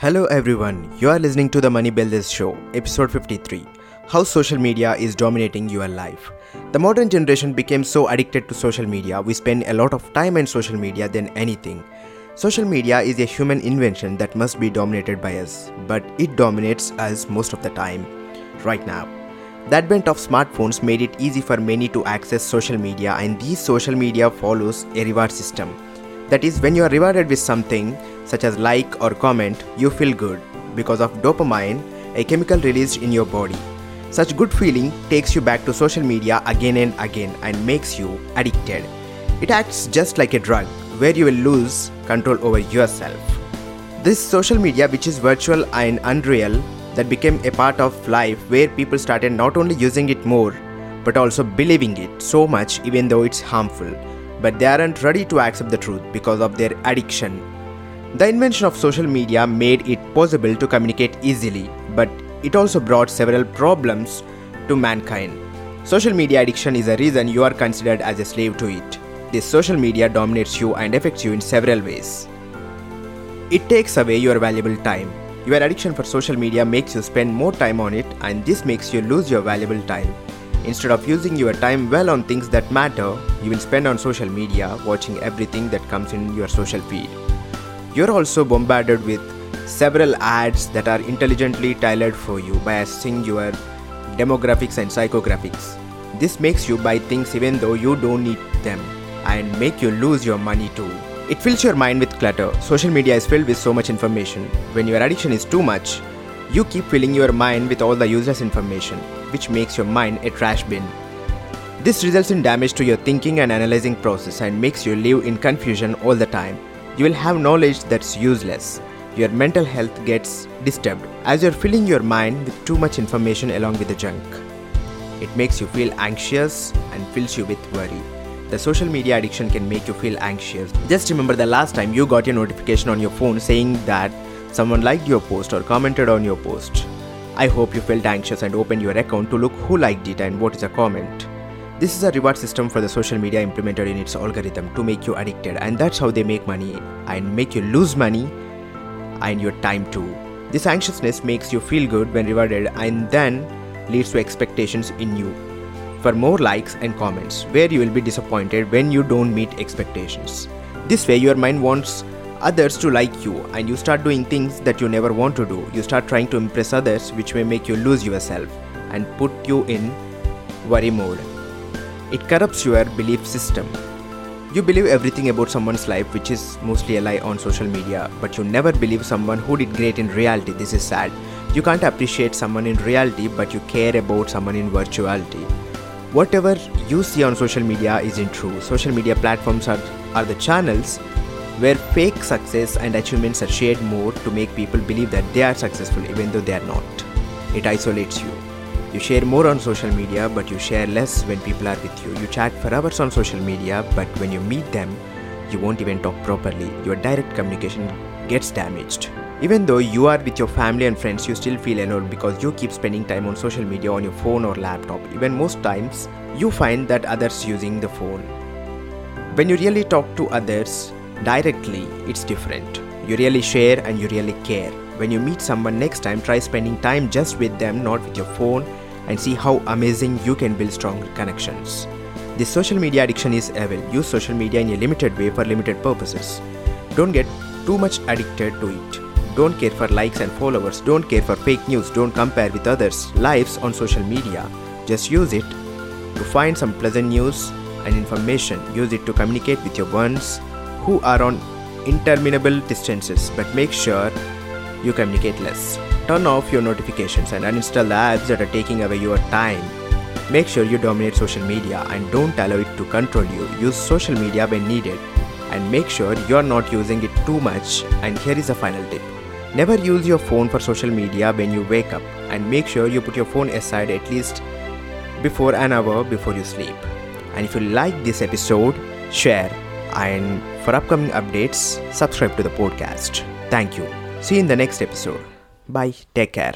Hello everyone, you are listening to the Money Builders Show, episode 53 How Social Media is Dominating Your Life. The modern generation became so addicted to social media, we spend a lot of time on social media than anything. Social media is a human invention that must be dominated by us, but it dominates us most of the time, right now. The advent of smartphones made it easy for many to access social media, and these social media follows a reward system. That is, when you are rewarded with something, such as like or comment, you feel good because of dopamine, a chemical released in your body. Such good feeling takes you back to social media again and again and makes you addicted. It acts just like a drug where you will lose control over yourself. This social media, which is virtual and unreal, that became a part of life where people started not only using it more but also believing it so much even though it's harmful. But they aren't ready to accept the truth because of their addiction the invention of social media made it possible to communicate easily, but it also brought several problems to mankind. Social media addiction is a reason you are considered as a slave to it. This social media dominates you and affects you in several ways. It takes away your valuable time. Your addiction for social media makes you spend more time on it, and this makes you lose your valuable time. Instead of using your time well on things that matter, you will spend on social media watching everything that comes in your social feed. You're also bombarded with several ads that are intelligently tailored for you by assessing your demographics and psychographics. This makes you buy things even though you don't need them and make you lose your money too. It fills your mind with clutter. Social media is filled with so much information. When your addiction is too much, you keep filling your mind with all the useless information, which makes your mind a trash bin. This results in damage to your thinking and analyzing process and makes you live in confusion all the time you will have knowledge that's useless. Your mental health gets disturbed as you're filling your mind with too much information along with the junk. It makes you feel anxious and fills you with worry. The social media addiction can make you feel anxious. Just remember the last time you got a notification on your phone saying that someone liked your post or commented on your post. I hope you felt anxious and opened your account to look who liked it and what is a comment. This is a reward system for the social media implemented in its algorithm to make you addicted, and that's how they make money and make you lose money and your time too. This anxiousness makes you feel good when rewarded and then leads to expectations in you for more likes and comments, where you will be disappointed when you don't meet expectations. This way, your mind wants others to like you, and you start doing things that you never want to do. You start trying to impress others, which may make you lose yourself and put you in worry mode. It corrupts your belief system. You believe everything about someone's life, which is mostly a lie on social media, but you never believe someone who did great in reality. This is sad. You can't appreciate someone in reality, but you care about someone in virtuality. Whatever you see on social media isn't true. Social media platforms are, are the channels where fake success and achievements are shared more to make people believe that they are successful even though they are not. It isolates you. You share more on social media, but you share less when people are with you. You chat for hours on social media, but when you meet them, you won't even talk properly. Your direct communication gets damaged. Even though you are with your family and friends, you still feel alone because you keep spending time on social media on your phone or laptop. Even most times, you find that others using the phone. When you really talk to others directly, it's different. You really share and you really care. When you meet someone next time, try spending time just with them, not with your phone, and see how amazing you can build strong connections. The social media addiction is evil. Use social media in a limited way for limited purposes. Don't get too much addicted to it. Don't care for likes and followers. Don't care for fake news. Don't compare with others' lives on social media. Just use it to find some pleasant news and information. Use it to communicate with your ones who are on interminable distances, but make sure you communicate less. Turn off your notifications and uninstall the apps that are taking away your time. Make sure you dominate social media and don't allow it to control you. Use social media when needed and make sure you're not using it too much. And here is a final tip never use your phone for social media when you wake up and make sure you put your phone aside at least before an hour before you sleep. And if you like this episode, share and for upcoming updates, subscribe to the podcast. Thank you. See you in the next episode. Bye. Take care.